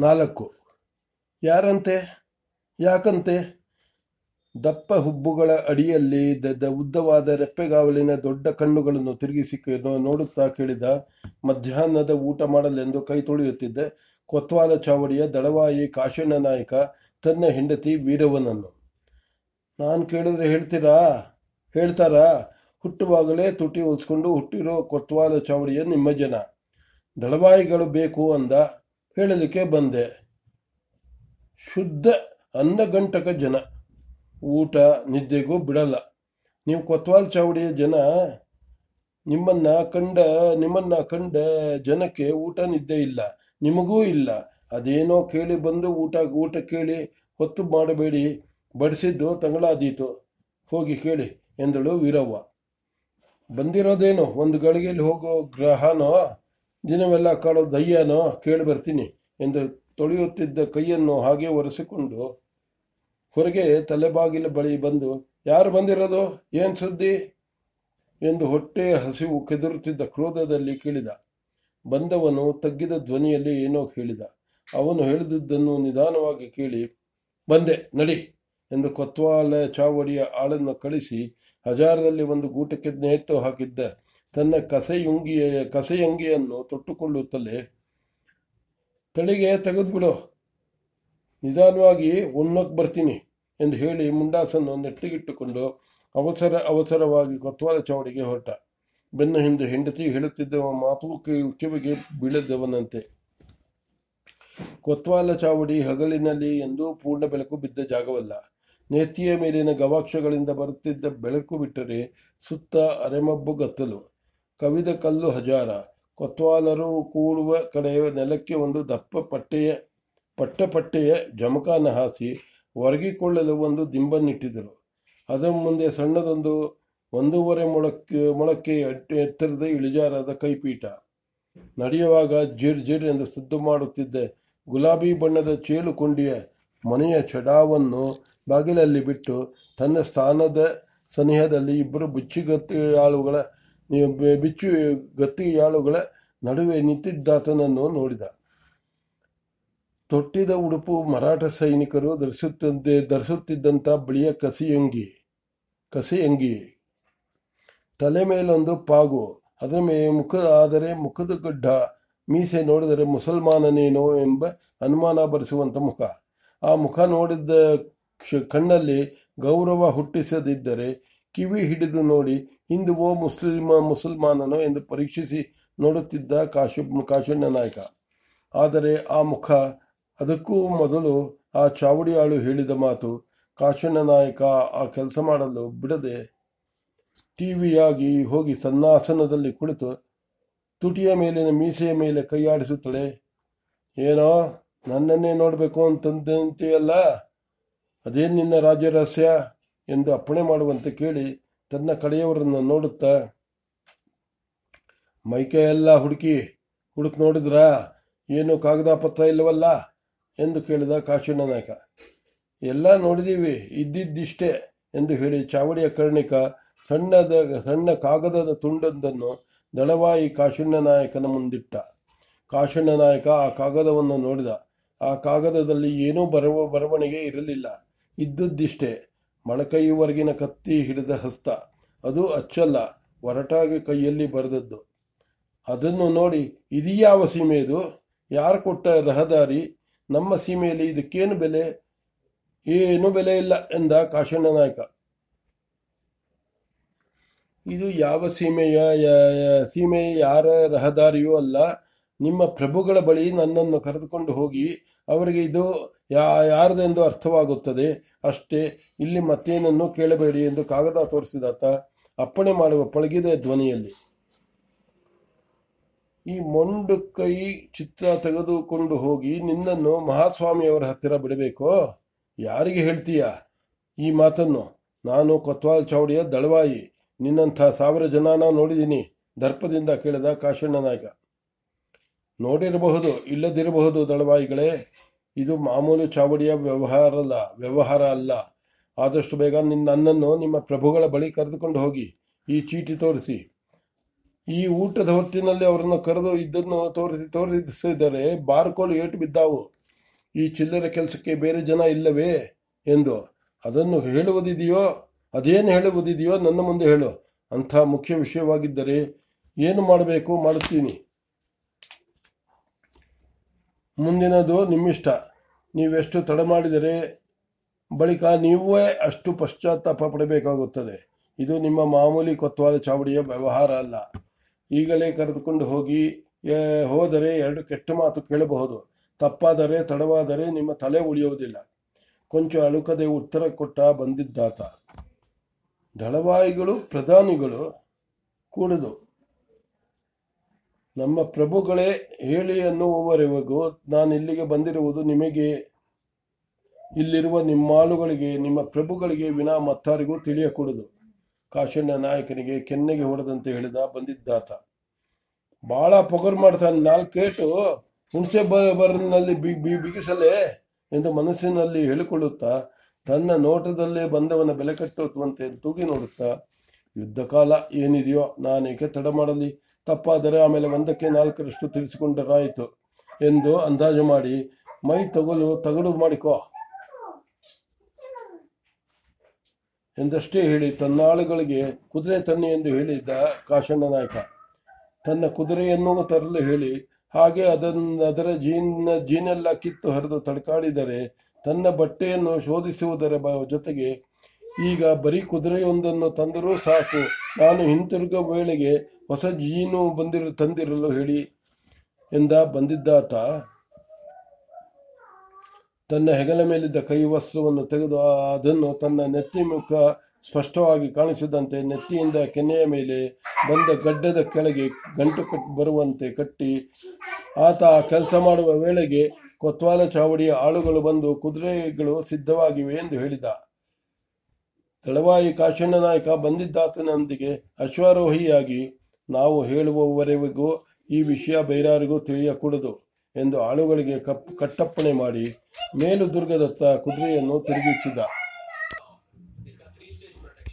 ನಾಲ್ಕು. ಯಾರಂತೆ? ಯಾಕಂತೆ? ದಪ್ಪ ಹುಬ್ಬುಗಳ ಅಡಿಯಲ್ಲಿ ದ- ಉದ್ದವಾದ ರೆಪ್ಪೆಗಾವಲಿನ ದೊಡ್ಡ ಕಣ್ಣುಗಳನ್ನು ತಿರುಗಿಸಿ ನೋಡುತ್ತಾ ಕೇಳಿದ ಮಧ್ಯಾಹ್ನದ ಊಟ ಮಾಡಲೆಂದು ಕೈ ತೊಳೆಯುತ್ತಿದ್ದೆ. ಕೊತ್ವಾಲ ಚಾವಡಿಯ ದಳವಾಯಿ ಕಾಶಣ್ಣ ನಾಯಕ, ತನ್ನ ಹೆಂಡತಿ ವೀರವನನ್ನು ನಾನು ಕೇಳಿದ್ರೆ ಹೇಳ್ತೀರಾ? ಹೇಳ್ತಾರಾ? ಹುಟ್ಟುವಾಗಲೇ ತುಟಿ ಉಳಿಸ್ಕೊಂಡು ಹುಟ್ಟಿರೋ ಕೊತ್ವಾಲ ಚಾವಡಿಯ ನಿಮ್ಮ ಜನ. ದಳವಾಯಿಗಳು ಬೇಕು ಅಂದ. ಹೇಳಲಿಕ್ಕೆ ಬಂದೆ. ಶುದ್ಧ ಅನ್ನಗಂಟಕ ಜನ. ಊಟ ನಿದ್ದೆಗೂ ಬಿಡಲ್ಲ. ನೀವು ಕೊತ್ವಾಲ್ ಚಾವಡಿಯ ಜನ. ನಿಮ್ಮನ್ನ ಕಂಡ ನಿಮ್ಮನ್ನ ಕಂಡ ಜನಕ್ಕೆ ಊಟ ನಿದ್ದೆ ಇಲ್ಲ. ನಿಮಗೂ ಇಲ್ಲ. ಅದೇನೋ ಕೇಳಿ ಬಂದು ಊಟ ಊಟ ಕೇಳಿ ಹೊತ್ತು ಮಾಡಬೇಡಿ. ಬಡಿಸಿದ್ದು ತಂಗಳಾದೀತು. ಹೋಗಿ ಕೇಳಿ ಎಂದಳು ವೀರವ್ವ. ಬಂದಿರೋದೇನು? ಒಂದು ಗಳಿಗೆಯಲ್ಲಿ ಹೋಗೋ ಗ್ರಹನೋ? ದಿನವೆಲ್ಲ ಕಾಡೋ ದಯ್ಯನೋ ಕೇಳಿ ಬರ್ತೀನಿ ಎಂದು ತೊಳೆಯುತ್ತಿದ್ದ ಕೈಯನ್ನು ಹಾಗೆ ಒರೆಸಿಕೊಂಡು ಹೊರಗೆ ತಲೆಬಾಗಿಲ ಬಳಿ ಬಂದು, ಯಾರು ಬಂದಿರೋದು? ಏನು ಸುದ್ದಿ? ಎಂದು ಹೊಟ್ಟೆ ಹಸಿವು ಕೆದರುತ್ತಿದ್ದ ಕ್ರೋಧದಲ್ಲಿ ಕೇಳಿದ. ಬಂದವನು ತಗ್ಗಿದ ಧ್ವನಿಯಲ್ಲಿ ಏನೋ ಹೇಳಿದ. ಅವನು ಹೇಳಿದುದನ್ನು ನಿಧಾನವಾಗಿ ಕೇಳಿ, ಬಂದೆ, ನಡಿ ಎಂದು ಕೊತ್ವಾಲ ಚಾವಡಿಯ ಆಳನ್ನು ಕಳಿಸಿ ಹಜಾರದಲ್ಲಿ ಒಂದು ಗೂಟಕ್ಕೆ ನೇತು ಹಾಕಿದ್ದ. ತನ್ನ ಕಸೆಯುಂಗಿಯ ಕಸೆಯಂಗಿಯನ್ನು ತೊಟ್ಟುಕೊಳ್ಳುತ್ತಲೇ ತಳಿಗೆ ತೆಗೆದುಬಿಡು. ನಿಧಾನವಾಗಿ ಉಣ್ಣಕ್ಕೆ ಬರ್ತೀನಿ ಎಂದು ಹೇಳಿ ಮುಂಡಾಸನ್ನು ನೆಟ್ಟಿಗಿಟ್ಟುಕೊಂಡು ಅವಸರ ಅವಸರವಾಗಿ ಕೊತ್ವಾಲ ಚಾವಡಿಗೆ ಹೊರಟ. ಬೆನ್ನು ಹಿಂದೆ ಹೆಂಡತಿ ಹೇಳುತ್ತಿದ್ದವ ಮಾತು ಕಿವಿಗೆ ಬೀಳದವನಂತೆ. ಕೊತ್ವಾಲ ಚಾವಡಿ ಹಗಲಿನಲ್ಲಿ ಎಂದೂ ಪೂರ್ಣ ಬೆಳಕು ಬಿದ್ದ ಜಾಗವಲ್ಲ. ನೇತಿಯ ಮೇಲಿನ ಗವಾಕ್ಷಗಳಿಂದ ಬರುತ್ತಿದ್ದ ಬೆಳಕು ಬಿಟ್ಟರೆ ಸುತ್ತ ಅರೆಮಬ್ಬು ಗತ್ತಲು. ಕವಿದ ಕಲ್ಲು ಹಜಾರ. ಕೊತ್ವಾಲರು ಕೂಡುವ ಕಡೆಯ ನೆಲಕ್ಕೆ ಒಂದು ದಪ್ಪ ಪಟ್ಟೆಯ, ಪಟ್ಟ ಪಟ್ಟೆಯ ಜಮಖಾನ ಹಾಸಿ ಒರಗಿಕೊಳ್ಳಲು ಒಂದು ದಿಂಬನ್ನಿಟ್ಟಿದ್ದರು ಅದರ ಮುಂದೆ ಸಣ್ಣದೊಂದು ಒಂದೂವರೆ ಮೊಳಕ್ಕೆ ಮೊಳಕ್ಕೆ ಎತ್ತರದ ಇಳಿಜಾರದ ಕೈಪೀಠ. ನಡೆಯುವಾಗ ಜಿರ್ ಜಿರ್ ಎಂದು ಸದ್ದು ಮಾಡುತ್ತಿದ್ದ ಗುಲಾಬಿ ಬಣ್ಣದ ಚೇಲು ಕೊಂಡಿಯ ಮನೆಯ ಚಡಾವನ್ನು ಬಾಗಿಲಲ್ಲಿ ಬಿಟ್ಟು ತನ್ನ ಸ್ಥಾನದ ಸನಿಹದಲ್ಲಿ ಇಬ್ಬರು ಬಿಚ್ಚುಗತ್ತಿಯಾಳುಗಳ ಬಿಚ್ಚು ಗತ್ತಿಯಾಳುಗಳ ನಡುವೆ ನಿಂತಿದ್ದಾತನನ್ನು ನೋಡಿದ. ತೊಟ್ಟಿದ ಉಡುಪು ಮರಾಠ ಸೈನಿಕರು ಧರಿಸುತ್ತಿದ್ದೆ ಧರಿಸುತ್ತಿದ್ದಂಥ ಬಿಳಿಯ ಕಸಿಯಂಗಿ ಕಸಿಯಂಗಿ. ತಲೆ ಮೇಲೊಂದು ಪಾಗು, ಅದರ ಮೇಲೆ ಮುಖ ಆದರೆ ಮುಖದ ಗಡ್ಡ, ಮೀಸೆ ನೋಡಿದರೆ ಮುಸಲ್ಮಾನನೇನೋ ಎಂಬ ಅನುಮಾನ ಬರೆಸುವಂಥ ಮುಖ. ಆ ಮುಖ ನೋಡಿದ್ದ ಕ್ಷ- ಕಣ್ಣಲ್ಲಿ ಗೌರವ ಹುಟ್ಟಿಸದಿದ್ದರೆ ಕಿವಿ ಹಿಡಿದು ನೋಡಿ ಹಿಂದುವೋ ಮುಸ್ಲಿಮ, ಮುಸಲ್ಮಾನನೋ ಎಂದು ಪರೀಕ್ಷಿಸಿ ನೋಡುತ್ತಿದ್ದ ಕಾಶು ಕಾಶಣ್ಣ ನಾಯಕ. ಆದರೆ ಆ ಮುಖ, ಅದಕ್ಕೂ ಮೊದಲು ಆ ಚಾವಡಿಯಾಳು ಹೇಳಿದ ಮಾತು ಕಾಶಣ್ಣ ನಾಯಕ ಆ ಕೆಲಸ ಮಾಡಲು ಬಿಡದೆ ಟಿವಿಯಾಗಿ ಹೋಗಿ ಸನ್ನಾಸನದಲ್ಲಿ ಕುಳಿತು ತುಟಿಯ ಮೇಲಿನ ಮೀಸೆಯ ಮೇಲೆ ಕೈಯಾಡಿಸುತ್ತಳೆ ಏನೋ, ನನ್ನನ್ನೇ ನೋಡಬೇಕು ಅಂತಂದಂತೆಯಲ್ಲ? ಅದೇನು ನಿನ್ನ ರಾಜ್ಯ ರಹಸ್ಯ? ಎಂದು ಅಪ್ಪಣೆ ಮಾಡುವಂತೆ ಕೇಳಿ ತನ್ನ ಕಡೆಯವರನ್ನು ನೋಡುತ್ತಾ ಮೈಕೈ ಎಲ್ಲ ಹುಡುಕಿ, ಹುಡುಕ್ ನೋಡಿದ್ರಾ? ಏನು ಕಾಗದ ಪತ್ರ ಇಲ್ಲವಲ್ಲ? ಎಂದು ಕೇಳಿದ ಕಾಶಣ್ಣ ನಾಯಕ. ಎಲ್ಲ ನೋಡಿದೀವಿ, ಇದ್ದಿದ್ದಿಷ್ಟೇ ಎಂದು ಹೇಳಿ ಚಾವಡಿಯ ಕರ್ಣಿಕ ಸಣ್ಣದ ಸಣ್ಣ ಕಾಗದದ ತುಂಡೊಂದನ್ನು ದಳವಾಯಿ ಕಾಶಣ್ಣ ನಾಯಕನ ಮುಂದಿಟ್ಟ. ಕಾಶಣ್ಣ ನಾಯಕ ಆ ಕಾಗದವನ್ನು ನೋಡಿದ. ಆ ಕಾಗದದಲ್ಲಿ ಏನೂ ಬರವ, ಬರವಣಿಗೆ ಇರಲಿಲ್ಲ. ಇದ್ದದ್ದಿಷ್ಟೇ. ಮೊಳಕೈವರೆಗಿನ ಕತ್ತಿ ಹಿಡಿದ ಹಸ್ತ. ಅದು ಅಚ್ಚಲ್ಲ, ಒರಟಾಗಿ ಕೈಯಲ್ಲಿ ಬರೆದದ್ದು. ಅದನ್ನು ನೋಡಿ, ಇದು ಯಾವ ಸೀಮೆಯದು ಯಾರು ಕೊಟ್ಟ ರಹದಾರಿ? ನಮ್ಮ ಸೀಮೆಯಲ್ಲಿ ಇದಕ್ಕೇನು ಬೆಲೆ? ಏನು ಬೆಲೆ ಇಲ್ಲ ಎಂದ ಕಾಶಣ್ಣ ನಾಯಕ. ಇದು ಯಾವ ಸೀಮೆಯ ಸೀಮೆಯ ಯಾರ ರಹದಾರಿಯೂ ಅಲ್ಲ. ನಿಮ್ಮ ಪ್ರಭುಗಳ ಬಳಿ ನನ್ನನ್ನು ಕರೆದುಕೊಂಡು ಹೋಗಿ, ಅವರಿಗೆ ಇದು ಯಾ, ಯಾರದೆಂದು ಅರ್ಥವಾಗುತ್ತದೆ? ಅಷ್ಟೇ, ಇಲ್ಲಿ ಮತ್ತೇನನ್ನು ಕೇಳಬೇಡಿ ಎಂದು ಕಾಗದ ತೋರಿಸಿದಾತ ಅಪ್ಪಣೆ ಮಾಡುವ ಪಳಗಿದೆ ಧ್ವನಿಯಲ್ಲಿ. ಈ ಮೊಂಡು ಕೈ ಚಿತ್ರ ತೆಗೆದುಕೊಂಡು ಹೋಗಿ ನಿನ್ನನ್ನು ಮಹಾಸ್ವಾಮಿಯವರ ಹತ್ತಿರ ಬಿಡಬೇಕೋ? ಯಾರಿಗೆ ಹೇಳ್ತೀಯ ಈ ಮಾತನ್ನು? ನಾನು ಕೊತ್ವಾಲ್ ಚೌಡಿಯ ದಳವಾಯಿ. ನಿನ್ನಂಥ ಸಾವಿರ ಜನಾನ ನೋಡಿದ್ದೀನಿ, ದರ್ಪದಿಂದ ಕೇಳಿದ ಕಾಶಣ್ಣ ನಾಯಕ. ನೋಡಿರಬಹುದು, ಇಲ್ಲದಿರಬಹುದು ದಳವಾಯಿಗಳೇ. ಇದು ಮಾಮೂಲು ಚಾವಡಿಯ ವ್ಯವಹಾರ ಅಲ್ಲ ವ್ಯವಹಾರ ಅಲ್ಲ. ಆದಷ್ಟು ಬೇಗ ನಿನ್ನ ನನ್ನನ್ನು ನಿಮ್ಮ ಪ್ರಭುಗಳ ಬಳಿ ಕರೆದುಕೊಂಡು ಹೋಗಿ, ಈ ಚೀಟಿ ತೋರಿಸಿ. ಈ ಊಟದ ಹೊತ್ತಿನಲ್ಲಿ ಅವರನ್ನು ಕರೆದು ಇದನ್ನು ತೋರಿಸಿ, ತೋರಿಸಿದರೆ ಬಾರ್ಕೋಲು ಏಟು ಬಿದ್ದಾವು. ಈ ಚಿಲ್ಲರೆ ಕೆಲಸಕ್ಕೆ ಬೇರೆ ಜನ ಇಲ್ಲವೇ ಎಂದು. ಅದನ್ನು ಹೇಳುವುದಿದೆಯೋ, ಅದೇನು ಹೇಳುವುದಿದೆಯೋ ನನ್ನ ಮುಂದೆ ಹೇಳು. ಅಂಥ ಮುಖ್ಯ ವಿಷಯವಾಗಿದ್ದರೆ ಏನು ಮಾಡಬೇಕು, ಮಾಡುತ್ತೀನಿ. ಮುಂದಿನದು ನಿಮ್ಮಿಷ್ಟ. ನೀವೆಷ್ಟು ತಡ ಮಾಡಿದರೆ ಬಳಿಕ ನೀವೇ ಅಷ್ಟು ಪಶ್ಚಾತ್ತಾಪ ಪಡಬೇಕಾಗುತ್ತದೆ ಇದು ನಿಮ್ಮ ಮಾಮೂಲಿ ಕೊತ್ವಾಲ ಚಾವಡಿಯ ವ್ಯವಹಾರ ಅಲ್ಲ. ಈಗಲೇ ಕರೆದುಕೊಂಡು ಹೋಗಿ ಹೋದರೆ ಎರಡು ಕೆಟ್ಟ ಮಾತು ಕೇಳಬಹುದು. ತಪ್ಪಾದರೆ, ತಡವಾದರೆ ನಿಮ್ಮ ತಲೆ ಉಳಿಯುವುದಿಲ್ಲ. ಕೊಂಚ ಅಳುಕದೆ ಉತ್ತರ ಕೊಟ್ಟ ಬಂದಿದ್ದಾತ. ದಳವಾಯಿಗಳು, ಪ್ರಧಾನಿಗಳು ಕೂಡುದು. ನಮ್ಮ ಪ್ರಭುಗಳೇ ಹೇಳಿ ಅನ್ನುವವರೆಗೂ ನಾನು ಇಲ್ಲಿಗೆ ಬಂದಿರುವುದು ನಿಮಗೆ. ಇಲ್ಲಿರುವ ನಿಮ್ಮಾಳುಗಳಿಗೆ, ನಿಮ್ಮ ಪ್ರಭುಗಳಿಗೆ ವಿನಾ ಮತ್ತಾರಿಗೂ ತಿಳಿಯಕೂಡದು. ಕಾಶಣ್ಣ ನಾಯಕನಿಗೆ ಕೆನ್ನೆಗೆ ಹೊಡೆದಂತೆ ಹೇಳಿದ ಬಂದಿದ್ದಾತ. ಬಹಳ ಪೊಗರು ಮಾಡ್ತಾನೆ ನಾಲ್ಕೇಟು ಹುಣಸೆ ಬರನಲ್ಲಿ ಬಿ ಬಿಗಿಸಲೇ ಎಂದು ಮನಸ್ಸಿನಲ್ಲಿ ಹೇಳಿಕೊಳ್ಳುತ್ತಾ ತನ್ನ ನೋಟದಲ್ಲೇ ಬಂದವನ ಬೆಲೆ ಕಟ್ಟುವಂತೆ ತೂಗಿ ನೋಡುತ್ತಾ ಯುದ್ಧ ಕಾಲ ಏನಿದೆಯೋ ನಾನೇಕೆ ತಡ ಮಾಡಲಿ? ತಪ್ಪಾದರೆ ಆಮೇಲೆ ಒಂದಕ್ಕೆ ನಾಲ್ಕರಷ್ಟು ತಿಳಿಸಿಕೊಂಡರಾಯಿತು ಎಂದು ಅಂದಾಜು ಮಾಡಿ, ಮೈ ತಗಲು ತಗಡು ಮಾಡಿಕೋ ಎಂದಷ್ಟೇ ಹೇಳಿ ತನ್ನಾಳುಗಳಿಗೆ ಕುದುರೆ ತನ್ನಿ ಎಂದು ಹೇಳಿದ್ದ ಕಾಶಣ್ಣ ನಾಯಕ. ತನ್ನ ಕುದುರೆಯನ್ನು ತರಲು ಹೇಳಿ, ಹಾಗೆ ಅದನ್ನು, ಅದರ ಜೀನ್, ಜೀನೆಲ್ಲ ಕಿತ್ತು ಹರಿದು ತಡಕಾಡಿದರೆ ತನ್ನ ಬಟ್ಟೆಯನ್ನು ಶೋಧಿಸುವುದರ ಜೊತೆಗೆ ಈಗ ಬರೀ ಕುದುರೆಯೊಂದನ್ನು ತಂದರೂ ಸಾಕು. ನಾನು ಹಿಂತಿರುಗುವ ವೇಳೆಗೆ ಹೊಸ ಜೀನು ಬಂದಿರ, ತಂದಿರಲು ಹೇಳಿ ಎಂದ ಬಂದಿದ್ದಾತ. ತನ್ನ ಹೆಗಲ ಮೇಲಿದ್ದ ಕೈ ವಸ್ತುವನ್ನು ತೆಗೆದು ಅದನ್ನು ತನ್ನ ನೆತ್ತಿ ಮುಖ ಸ್ಪಷ್ಟವಾಗಿ ಕಾಣಿಸಿದಂತೆ ನೆತ್ತಿಯಿಂದ ಕೆನೆಯ ಮೇಲೆ ಬಂದ ಗಡ್ಡದ ಕೆಳಗೆ ಗಂಟು ಕಟ್, ಬರುವಂತೆ ಕಟ್ಟಿ, ಆತ ಕೆಲಸ ಮಾಡುವ ವೇಳೆಗೆ ಕೊತ್ವಾಲ ಚಾವಡಿಯ ಆಳುಗಳು ಬಂದು ಕುದುರೆಗಳು ಸಿದ್ಧವಾಗಿವೆ ಎಂದು ಹೇಳಿದ. ತಳವಾಯಿ ಕಾಶಣ್ಣ ನಾಯಕ ಬಂದಿದ್ದಾತನೊಂದಿಗೆ ಅಶ್ವಾರೋಹಿಯಾಗಿ ನಾವು ಹೇಳುವವರೆಗೂ ಈ ವಿಷಯ ಬೇರಾರಿಗೂ ತಿಳಿಯಕೂಡದು ಎಂದು ಆಳುಗಳಿಗೆ ಕಪ್ ಕಟ್ಟಪ್ಪಣೆ ಮಾಡಿ ಮೇಲುದುರ್ಗದತ್ತ ಕುದುರೆಯನ್ನು ತಿರುಗಿಸಿದ.